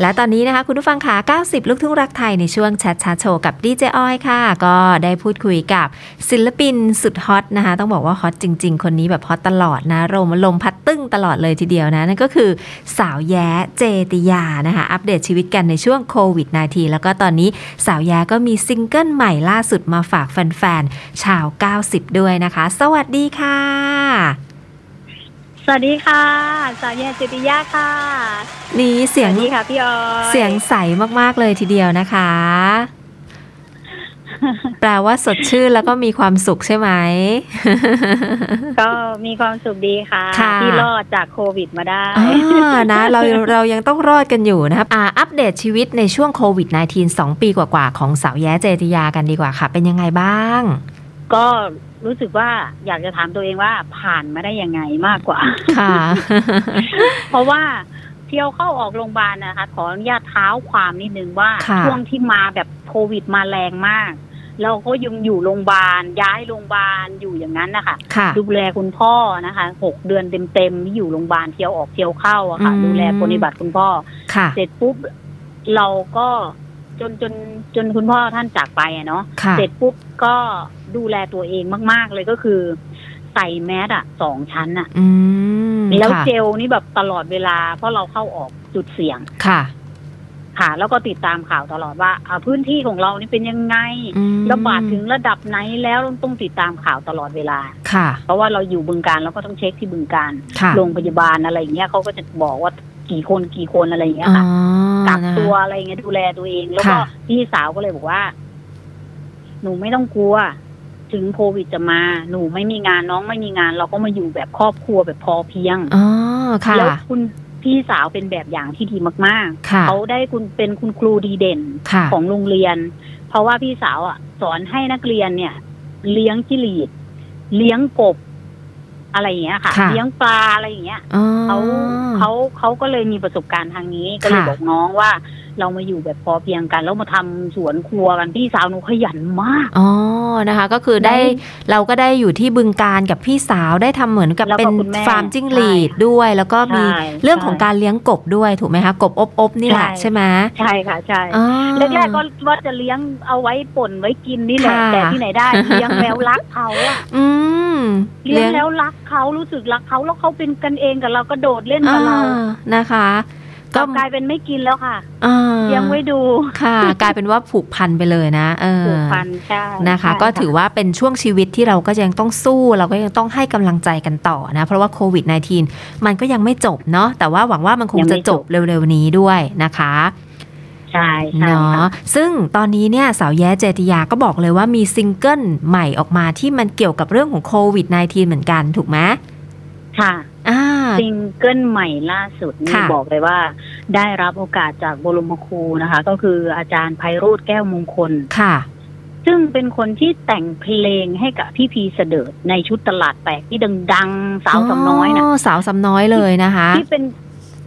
และตอนนี้นะคะคุณผู้ฟังขา90 ลูกทุ่งรักไทยในช่วงแชทชาโชว์กับดีเจอ้อยค่ะ ก็ได้พูดคุยกับศิลปินสุดฮอตนะคะ ต้องบอกว่าฮอตจริง ๆ คนนี้แบบฮอตตลอดนะลมลมพัดตึ้งตลอดเลยทีเดียวนะ นั่นก็คือสาวแย้เจติยานะคะ อัปเดตชีวิตกันในช่วงโควิด -19 แล้วก็ตอนนี้สาวแย้ก็มีซิงเกิลใหม่ล่าสุดมาฝากแฟนๆชาว 90 ด้วยนะคะ สวัสดีค่ะ สวัสดีค่ะ สาวแย้เจติยาค่ะ นี่เสียงสวัสดีค่ะพี่ออยเสียงใสมากๆเลยทีเดียวนะคะ แปลว่าสดชื่นแล้วก็มีความสุขใช่ไหม ก็มีความสุขดีค่ะค่ะที่รอดจากโควิดมาได้อ่านะ เราเรายังต้องรอดกันอยู่นะครับอ่าอัปเดตชีวิตในช่วงโควิด -19 2 ปีกว่าๆ ของสาวแย้เจติยากันดีกว่าค่ะ เป็นยังไงบ้าง ก็รู้สึกว่าอยากจะถามตัวเองว่าผ่านมาได้ยังไงมากกว่า ค่ะ เพราะว่าเที่ยวเข้าออกโรงพยาบาลนะคะ ขออนุญาตเท้าความนิดนึงว่าค่ะช่วงที่มาแบบโควิดมาแรงมาก เราก็ยังอยู่โรงพยาบาล ย้ายโรงพยาบาลอยู่อย่างนั้นนะคะค่ะดูแลคุณพ่อนะคะหกเดือนเต็มๆที่อยู่โรงพยาบาลเที่ยวออกเที่ยวเข้าอะค่ะอืมดูแลปฏิบัติคุณพ่อค่ะเสร็จปุ๊บเราก็จนจนจนคุณพ่อท่านจากไปอะเนาะค่ะเสร็จปุ๊บก็ ดูแลตัวเองมาก ๆ เลยก็คือ ใส่แมสอะสองชั้นอะอืมแล้วค่ะเจลนี่แบบตลอดเวลา เพราะเราเข้าออกจุดเสี่ยงค่ะ ค่ะ แล้วก็ติดตามข่าวตลอดว่าอ่าพื้นที่ของเรานี่เป็นยังไงอืมระบาดถึงระดับไหนแล้วต้องติดตามข่าวตลอดเวลาค่ะ เพราะว่าเราอยู่บึงการเราก็ต้องเช็คที่บึงการค่ะโรงพยาบาลอะไรอย่างเงี้ยเขาก็จะบอกว่ากี่คนกี่คนอะไรอย่างเงี้ยอ๋อค่ะกักนะคะตัวอะไรเงี้ยดูแลตัวเอง แล้วก็ค่ะพี่สาวก็เลยบอกว่า หนูไม่ต้องกลัว ถึงโควิดจะมา หนูไม่มีงานน้องไม่มีงาน เราก็มาอยู่แบบครอบครัวแบบพอเพียงอ๋อค่ะแล้วคุณพี่สาวเป็นแบบอย่างที่ดีมากค่ะๆเขาได้คุณเป็นคุณครูดีเด่นค่ะของโรงเรียน เพราะว่าพี่สาวอะ สอนให้นักเรียนเนี่ย เลี้ยงจิลีด เลี้ยงกบ อะไรอย่างเงี้ยค่ะค่ะเลี้ยงปลาอะไรอย่างเงี้ยอ๋อเขาเขาเขาก็เลยมีประสบการณ์ทางนี้ก็เลยค่ะบอกน้องว่า เรามาอยู่แบบพอเพียงกัน แล้วมาทำสวนครัวกันพี่สาวหนูขยันมากอ๋อนะคะ ก็คือได้ได้เราก็ได้อยู่ที่บึงการกับพี่สาวได้ทำเหมือนกับแล้วก็เป็นคุณแม่ฟาร์มจิ้งหรีดใช่ด้วย แล้วก็มีใช่เรื่องของการเลี้ยงกบด้วยถูกไหมคะกบอบอบๆนี่แหละใช่ใช่ไหมใช่ค่ะใช่อ๋อแรกๆก็ว่าจะเลี้ยงเอาไว้ป่นไว้กินนี่แหละค่ะแต่ที่ไหนได้เลี้ยงแล้วรักเขาอะอืมเลี้ยงแล้วรักเขารู้สึกรักเขาแล้วเขาเป็นกันเองกับเราก็โดดเล่นกับเราอ่านะคะ กก็ลับกลายเป็นไม่กินแล้วค่ะอ่าเลี้ยงไว้ดูค่ะ กลายเป็นว่าผูกพันไปเลยนะเออผูกพันใช่นะคะใช่ก็ถือว่าเป็นช่วงชีวิตที่เราก็ยังต้องสู้ เราก็ยังต้องให้กำลังใจกันต่อนะ เพราะว่าโควิด -19 มันก็ยังไม่จบเนาะแต่ว่าหวังว่ามันคงจะจบเร็วๆนี้ด้วยนะคะใช่ใช่เนาะค่ะซึ่งตอนนี้เนี่ยสาวแย้เจติยาก็บอกเลยว่ามีซิงเกิลใหม่ออกมาที่มันเกี่ยวกับเรื่องของโควิด -19 เหมือนกันถูกไหมค่ะอ่า ซิงเกิลใหม่ล่าสุดนี่ค่ะบอกเลยว่า ได้รับโอกาสจากบรมครูนะคะ ก็คืออาจารย์ไพโรจน์แก้วมงคลค่ะ ซึ่งเป็นคนที่แต่งเพลงให้กับพี่พีสะเดิดในชุดตลาดแตกที่ดังๆ สาวสำน้อยนะสาวสำน้อยเลยนะคะ ที่เป็น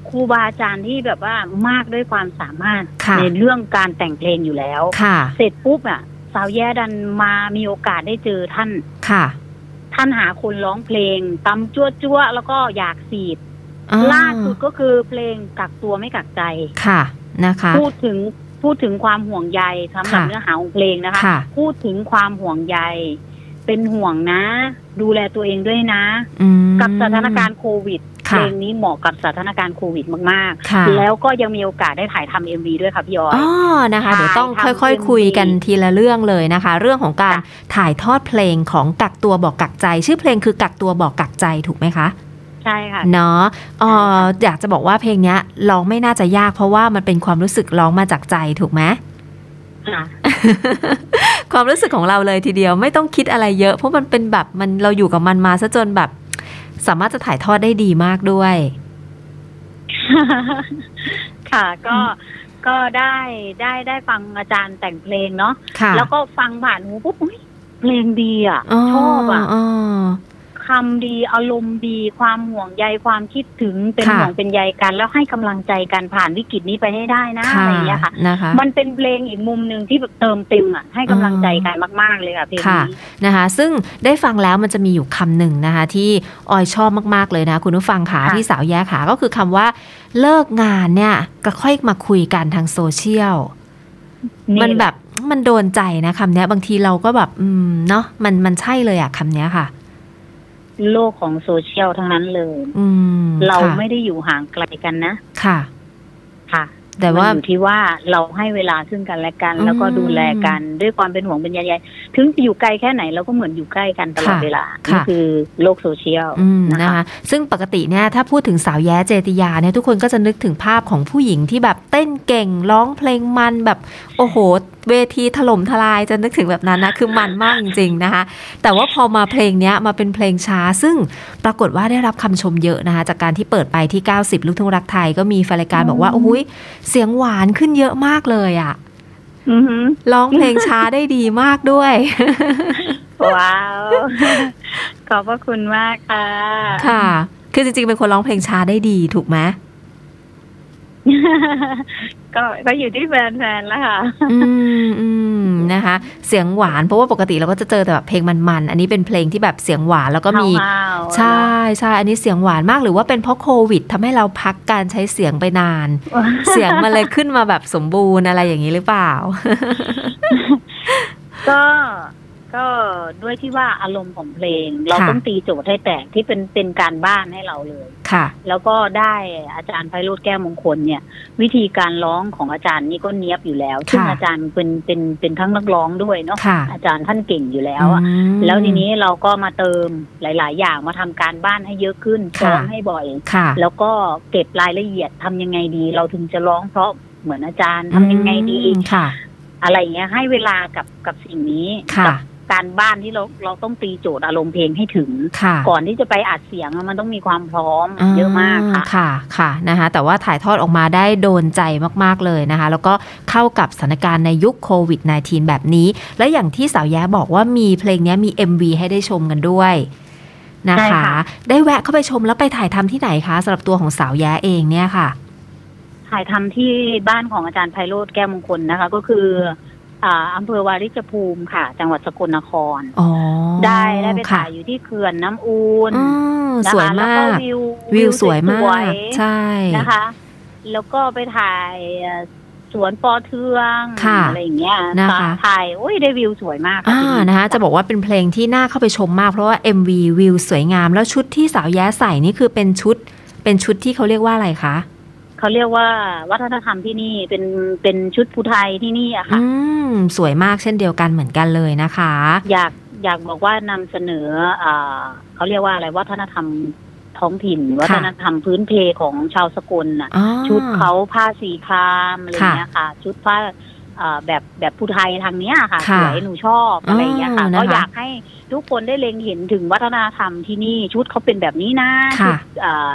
ครูบาอาจารย์ที่แบบว่ามากด้วยความสามารถค่ะในเรื่องการแต่งเพลงอยู่แล้วค่ะเสร็จปุ๊บอะ สาวแย่ดันมามีโอกาสได้เจอท่านค่ะ ท่านหาคนร้องเพลงตำจั่วจั่วๆแล้วก็อยากสีดอ่าล่าสุดก็คือเพลงกักตัวไม่กักใจค่ะนะคะ พูดถึงพูดถึงความห่วงใยสำหรับค่ะเนื้อหาของเพลงนะคะค่ะพูดถึงความห่วงใย เป็นห่วงนะ ดูแลตัวเองด้วยนะอืมกับสถานการณ์โควิด เพค่ะลงนี้เหมาะกับสถานการณ์โควิดมากค่ะๆแล้วก็ยังมีโอกาสได้ถ่ายทำเอ็มวีด้วยค่ะพี่ออยอ๋อนะคะถ่ายเดี๋ยวต้องทำค่อย MV ๆคุยกันทีละเรื่องเลยนะคะ เรื่องของการค่ะถ่ายทอดเพลงของกักตัวบอกกักใจ ชื่อเพลงคือกักตัวบอกกักใจถูกไหมคะใช่ค่ะเนาะเอ่อใช่ค่ะอยากจะบอกว่าเพลงเนี้ยร้องไม่น่าจะยากเพราะว่ามันเป็นความรู้สึกร้องมาจากใจถูกไหมค่ะความรู้สึกของเราเลยทีเดียวไม่ต้องคิดอะไรเยอะ เพราะมันเป็นแบบมันเราอยู่กับมันมาซะจนแบบ สามารถจะถ่ายทอดได้ดีมากด้วย ค่ะก็ก็ได้ได้ได้ฟังอาจารย์แต่งเพลงเนาะค่ะแล้วก็ฟังผ่านหูปุ๊บอุ๊ยเพลงดีอะ ชอบอะอ๋อ คำดี อารมณ์ดี ความห่วงใยความคิดถึงเป็นค่ะห่วงเป็นใยกัน แล้วให้กำลังใจกันผ่านวิกฤตนี้ไปให้ได้นะอะค่ะไรอย่างเงี้ยค่ะนะคะ มันเป็นเพลงอีกมุมหนึ่งที่แบบเติมเต็มอะให้กำลังใจกันมาก ๆ เลยค่ะเพลงค่ะนี้นะคะ ซึ่งได้ฟังแล้วมันจะมีอยู่คำหนึ่งนะคะ ที่ออยชอบมากๆเลยนะ คุณผู้ฟังขาค่ะที่สาวแย้ขาก็คือคำว่าเลิกงานเนี่ยก็ค่อยมาคุยกันทางโซเชียลมันแบบมันโดนใจนะคำเนี้ยบางทีเราก็แบบ อืมเนาะมันมันใช่เลยอะคำเนี้ยค่ะ โลกของโซเชียลทั้งนั้นเลยอืมเราค่ะไม่ได้อยู่ห่างไกลกันนะ ค่ะ ค่ะ แต่ว่านอยู่ที่ว่าเราให้เวลาซึ่งกันและกันอืมแล้วก็ดูแลกันด้วยความเป็นห่วงเป็นใยๆถึงจะอยู่ไกลแค่ไหนเราก็เหมือนอยู่ใกล้กันตลอดค่ะเวลาค่ะนี่คือโลกโซเชียลอืมนะนะคะคะ ซึ่งปกติเนี่ยถ้าพูดถึงสาวแย้เจติยาเนี่ยทุกคนก็จะนึกถึงภาพของผู้หญิงที่แบบเต้นเก่งร้องเพลงมันแบบ โอ้โห เวทีถล่มทลายจะนึกถึงแบบนั้นนะ คือมันมากจริงๆนะคะ แต่ว่าพอมาเพลงเนี้ยมาเป็นเพลงช้า ซึ่งปรากฏว่าได้รับคำชมเยอะนะคะ จากการที่เปิดไปที่ 90 ลูกทุ่งรักไทยก็มีแฟนรายการบอกว่าอืมโอ้ยเสียงหวานขึ้นเยอะมากเลยอะอือหือร้องเพลงช้าได้ดีมากด้วย ว้าว ขอบพระคุณมากค่ะ ค่ะ คือจริงๆ เป็นคนร้องเพลงช้าได้ดีถูกไหม ก็ก็อยู่ที่แฟนๆแล้วค่ะ อืมอืมนะคะ เสียงหวานเพราะว่าปกติเราก็จะเจอแต่แบบเพลงมันๆ อันนี้เป็นเพลงที่แบบเสียงหวานแล้วก็มีห้าวๆใช่ใช่อันนี้เสียงหวานมากหรือว่าเป็นเพราะโควิดทำให้เราพักการใช้เสียงไปนาน เสียงมันเลยขึ้นมาแบบสมบูรณ์อะไรอย่างนี้หรือเปล่า ก็ ก็ด้วยที่ว่าอารมณ์ของเพลง เราค่ะต้องตีโจทย์ให้แตกที่เป็นเป็นการบ้านให้เราเลยค่ะ แล้วก็ได้อาจารย์ไพโรธแก้วมงคลเนี่ย วิธีการร้องของอาจารย์นี่ก็เนี้ยบอยู่แล้ว ซึ่งค่ะอาจารย์เป็นเป็นเป็นทั้งนักร้องด้วยเนาะค่ะอาจารย์ท่านเก่งอยู่แล้วอะอืมแล้วทีนี้เราก็มาเติมหลาย ๆ อย่างมาทำการบ้านให้เยอะขึ้นค่ะซ้อมให้บ่อยค่ะแล้วก็เก็บรายละเอียดทำยังไงดี เราถึงจะร้องเพราะเหมือนอาจารย์ทำยังไงดีอืมค่ะ อะไรอย่างเงี้ยให้เวลากับกับสิ่งนี้ค่ะ กัการบ้านที่เราเราต้องตีโจทย์อารมณ์เพลงให้ถึงค่ะก่อนที่จะไปอัดเสียงอะมันต้องมีความพร้อมเยอะมากค่ะค่ะค่ะนะคะ แต่ว่าถ่ายทอดออกมาได้โดนใจมากๆเลยนะคะ แล้วก็เข้ากับสถานการณ์ในยุคโควิด -19 แบบนี้ และอย่างที่สาวแย้บอกว่ามีเพลงนี้มี MV ให้ได้ชมกันด้วยนะใช่คะค่ะได้แวะเข้าไปชมแล้วไปถ่ายทำที่ไหนคะสำหรับตัวของสาวแย้เองเนี่ยค่ะถ่ายทำที่บ้านของอาจารย์ไพโรธแก้วมงคลนะคะ ก็คือ อ่าอำเภอวาริชภูมิค่ะ จังหวัดสกลนครอ๋อได้ได้ไปค่ะถ่ายอยู่ที่เขื่อนน้ำอูนอืมนะคะสวยแล้วมาก็กวิววิวสวยมาสวกยใช่นะคะ แล้วก็ไปถ่ายเอ่อสวนปอเทืองค่ะอะไรอย่างเงี้ยนะคะถ่ายโอ้ยได้วิวสวยมากอ่าทีนะคะจะบอกว่าเป็นเพลงที่น่าเข้าไปชมมากเพราะว่า MV วิวสวยงาม แล้วชุดที่สาวแย้ใส่นี่คือเป็นชุด เป็นชุดที่เขาเรียกว่าอะไรคะ เขาเรียกว่าวัฒนธรรมที่นี่เป็นเป็นชุดภูไทยที่นี่อะค่ะ อืมสวยมากเช่นเดียวกันเหมือนกันเลยนะคะ อยากอยากบอกว่านำเสนออ่าเขาเรียกว่าอะไรวัฒนธรรมท้องถิ่น วัฒนธรรมพื้นเพของชาวสกลน่ะอ๋อชุดเขาผ้าสีครามอะไรค่ะเงี้ยค่ะ ชุดผ้าอ่าแบบแบบภูไทยทางเนี้ยค่ะค่ะสวยหนูชอบอะไรเงี้ยค่ะอ๋อนะคะก็อยากให้ทุกคนได้เล็งเห็นถึงวัฒนธรรมที่นี่ชุดเขาเป็นแบบนี้นะค่ะชุดอ่า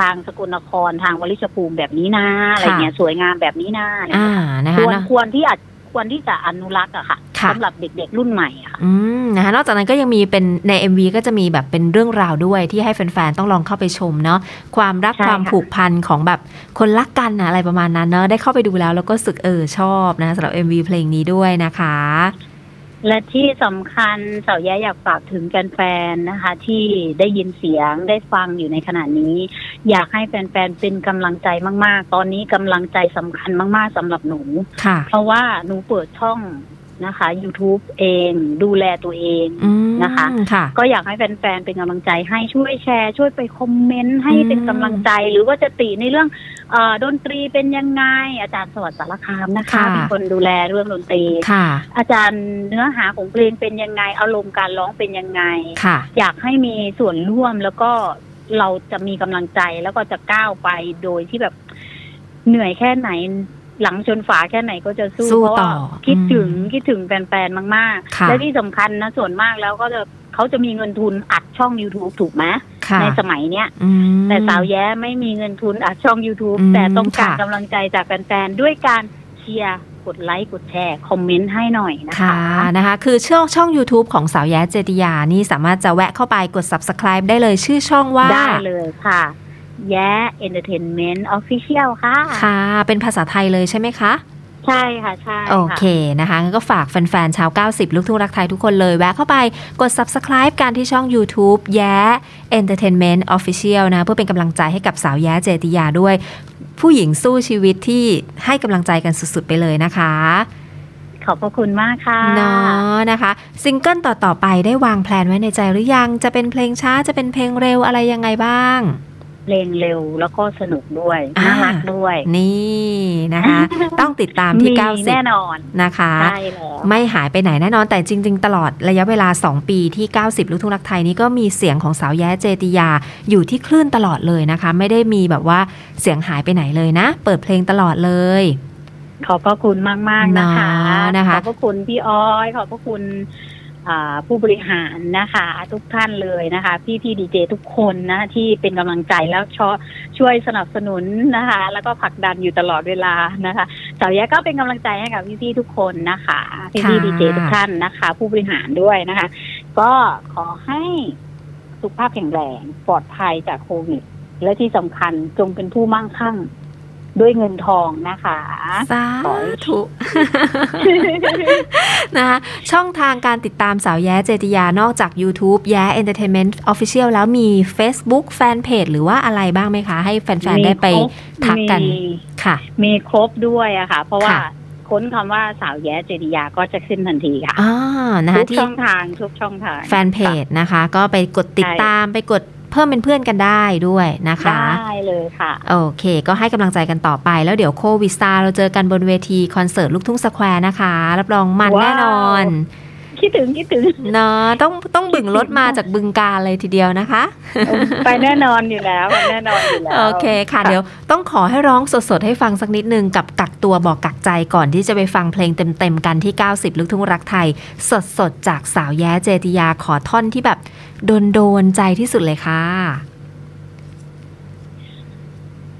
ทางสกลนครทางวลิชภูมิแบบนี้นะอะไรเงี้ยสวยงามแบบนี้นะอะไรอ่าเงี้ยนะคคะวรนะควรที่อาจควรที่จะอนุรักษ์อะค่ะค่ะสำหรับเด็กๆรุ่นใหม่อะค่ะอืมนะคะนอกจากนั้นก็ยังมีเป็นใน MV ก็จะมีแบบเป็นเรื่องราวด้วยที่ให้แฟนๆ ต้องลองเข้าไปชมเนาะความรักใช่ความค่ะผูกพันของแบบคนรักกันนะอะไรประมาณนั้นเนาะได้เข้าไปดูแล้วแล้วก็รู้สึกเออชอบนะสำหรับ MV เพลงนี้ด้วยนะคะ และที่สำคัญเสาแย้อยากฝากถึงแฟนๆนะคะ ที่ได้ยินเสียงได้ฟังอยู่ในขณะนี้ อยากให้แฟนๆเป็นกำลังใจมากๆ ตอนนี้กำลังใจสำคัญมากๆสำหรับหนูค่ะเพราะว่าหนูเปิดช่อง นะคะ YouTube เองดูแลตัวเองอืมนะคะค่ะก็อยากให้แฟนๆเป็นกำลังใจให้ช่วยแชร์ ช่วยไปคอมเมนต์ให้อืมเป็นกำลังใจ หรือว่าจะติในเรื่องเออดนตรีเป็นยังไง อาจารย์สวัสดิ์สารคามนะคะค่ะเป็นคนดูแลเรื่องดนตรีค่ะอาจารย์เนื้อหาของเพลงเป็นยังไง อารมณ์การร้องเป็นยังไงค่ะอยากให้มีส่วนร่วมแล้วก็เราจะมีกำลังใจแล้วก็จะก้าวไปโดยที่แบบเหนื่อยแค่ไหน หลังชนฝาแค่ไหนก็จะสู้สู้เพราะต่ว่าอคิดถึงอืมคิดถึงแฟนๆมากค่ะๆและที่สำคัญนะส่วนมากแล้วก็จะเขาจะมีเงินทุนอัดช่อง youtube ถูกไหมค่ะในสมัยเนี้ยอืมแต่สาวแย้ไม่มีเงินทุนอัดช่อง youtube อืมแต่ต้องการค่ะกำลังใจจากแฟนๆด้วยการเชียร์กดไลค์กดแชร์ คอมเมนต์ให้หน่อยนะคะค่ะนะคะคือช่องช่อง YouTube ของสาวแย้เจติยานี่สามารถจะแวะเข้าไปกด subscribe ได้เลยชื่อช่องว่าได้เลยค่ะ แย้เอนเตอร์เทนเมนต์ออฟฟิเชียลค่ะ ค่ะ เป็นภาษาไทยเลยใช่ไหมคะ ใช่ค่ะ ใช่ โอค่ะเคนะคะงั้นก็ฝากแฟนๆชาว 90 ลูกทุ่งรักไทยทุกคนเลย แวะเข้าไปกด subscribe การที่ช่อง YouTube แย้ Entertainment Official นะ เพื่อเป็นกำลังใจให้กับสาวแย้เจติยาด้วย ผู้หญิงสู้ชีวิตที่ให้กำลังใจกันสุดๆไปเลยนะคะขอบพระคุณมากค่ะเนาะนะคะ ซิงเกิลต่อ ๆ ไปได้วางแผนไว้ในใจหรือยังจะเป็นเพลงช้าจะเป็นเพลงเร็วอะไรยังไงบ้างเพ ลงเร็วแล้วก็สนุกด้วยอ่าน่ารักด้วย นี่นะคะ ต้องติดตามที่มีแน่นอน90นะคะใช่แล้วไม่หายไปไหนแน่นอนแต่จริง ๆ ตลอดระยะเวลา 2 ปีที่ 90 ลูกทุ่งรักไทยนี้ก็มีเสียงของสาวแย้เจติยาอยู่ที่คลื่นตลอดเลยนะคะ ไม่ได้มีแบบว่าเสียงหายไปไหนเลยนะ เปิดเพลงตลอดเลยขอบพระคุณมาก ๆ นะคะเนาะนะคะขอบพระคุณพี่อ้อย ขอบพระคุณอ่า ผู้บริหารนะคะ ทุกท่านเลยนะคะ พี่พี่ดีเจทุกคนนะที่เป็นกำลังใจแล้วชอช่วยสนับสนุนนะคะ แล้วก็ผลักดันอยู่ตลอดเวลานะคะสาวแย้ก็เป็นกำลังใจให้กับพี่พี่ๆทุกคนนะคะพี่พี่ค่ะดีเจทุกท่านนะคะ ผู้บริหารด้วยนะคะ ก็ขอให้สุขภาพแข็งแรงปลอดภัยจากโควิดและที่สำคัญจงเป็นผู้มั่งคั่ง ด้วยเงินทองนะคะสาขอให้ธุนะคะช่องทางการติดตามสาวแย้เจติยานอกจาก YouTube แย้ Entertainment Official แล้วมี Facebook Fanpage หรือว่าอะไรบ้างไหมคะ ให้แฟน ๆ ได้ไปมีครบทักกันมีค่ะ มีครบด้วยอะค่ะ เพราะว่าค่ะค้นคำว่าสาวแย้เจดียาก็จะขึ้นทันทีค่ะอ่านะทุคะกที่ช่องทางทุกช่องทาง แฟนเพจนะคะ ก็ไปกดติดตามไปกด เพิ่มเป็นเพื่อนกันได้ด้วยนะคะ ได้เลยค่ะ โอเค ก็ให้กำลังใจกันต่อไป แล้วเดี๋ยวโควิดซาเราเจอกันบนเวทีคอนเสิร์ตลูกทุ่งสแควร์นะคะ รับรองมันว้าวแน่นอน คิดถึงคิดถึงเนาะต้องต้องบึงรถมาจากบึงการเลยทีเดียวนะคะ ไปแน่นอนอยู่แล้วแน่นอนอยู่แล้ว โอเคค่ะ เดี๋ยวต้องขอให้ร้องสดๆ ให้ฟังสักนิดนึงกับกักตัวบอกกักใจก่อนที่จะไปฟังเพลงเต็มๆกันที่ 90 ลูกทุ่งรักไทย สดๆจากสาวแย้เจติยาขอท่อนที่แบบ โดนๆใจที่สุดเลยค่ะ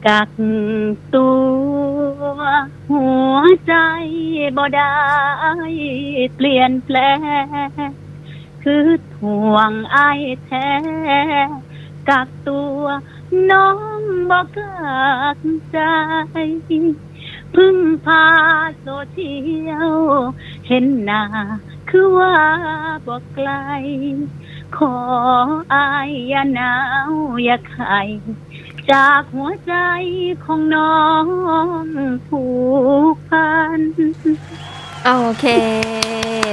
กักตัว หัวใจบ่ได้เปลี่ยนแปลงคือห่วงไอ้แท้ กักตัวน้องบอกกักใจ พึ่งพาโซเชียลเห็นหน้าคือว่าบอกไกล ขออายอย่าหนาวอย่าไข่จากหัวใจของน้องผูกพัน โอเค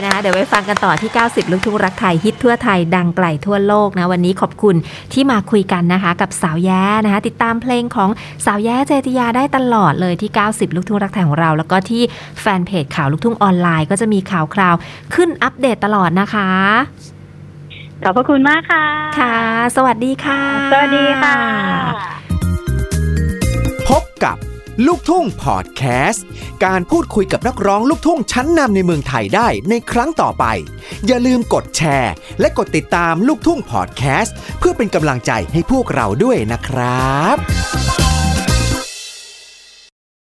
นะคะเดี๋ยวไปฟังกันต่อที่ 90 ลูกทุ่งรักไทย ฮิตทั่วไทยดังไกลทั่วโลกนะ วันนี้ขอบคุณที่มาคุยกันนะคะ กับสาวแย้นะคะ ติดตามเพลงของสาวแย้เจติยาได้ตลอดเลยที่ 90 ลูกทุ่งรักไทยของเรา แล้วก็ที่แฟนเพจข่าวลูกทุ่งออนไลน์ ก็จะมีข่าวคราวขึ้นอัปเดตตลอดนะคะ ขอบพระคุณมากค่ะ ค่ะ สวัสดีค่ะ สวัสดีค่ะ พบกับลูกทุ่งพอดแคสต์ การพูดคุยกับนักร้องลูกทุ่งชั้นนำในเมืองไทยได้ในครั้งต่อไป อย่าลืมกดแชร์ และกดติดตามลูกทุ่งพอดแคสต์ เพื่อเป็นกำลังใจให้พวกเราด้วยนะครับ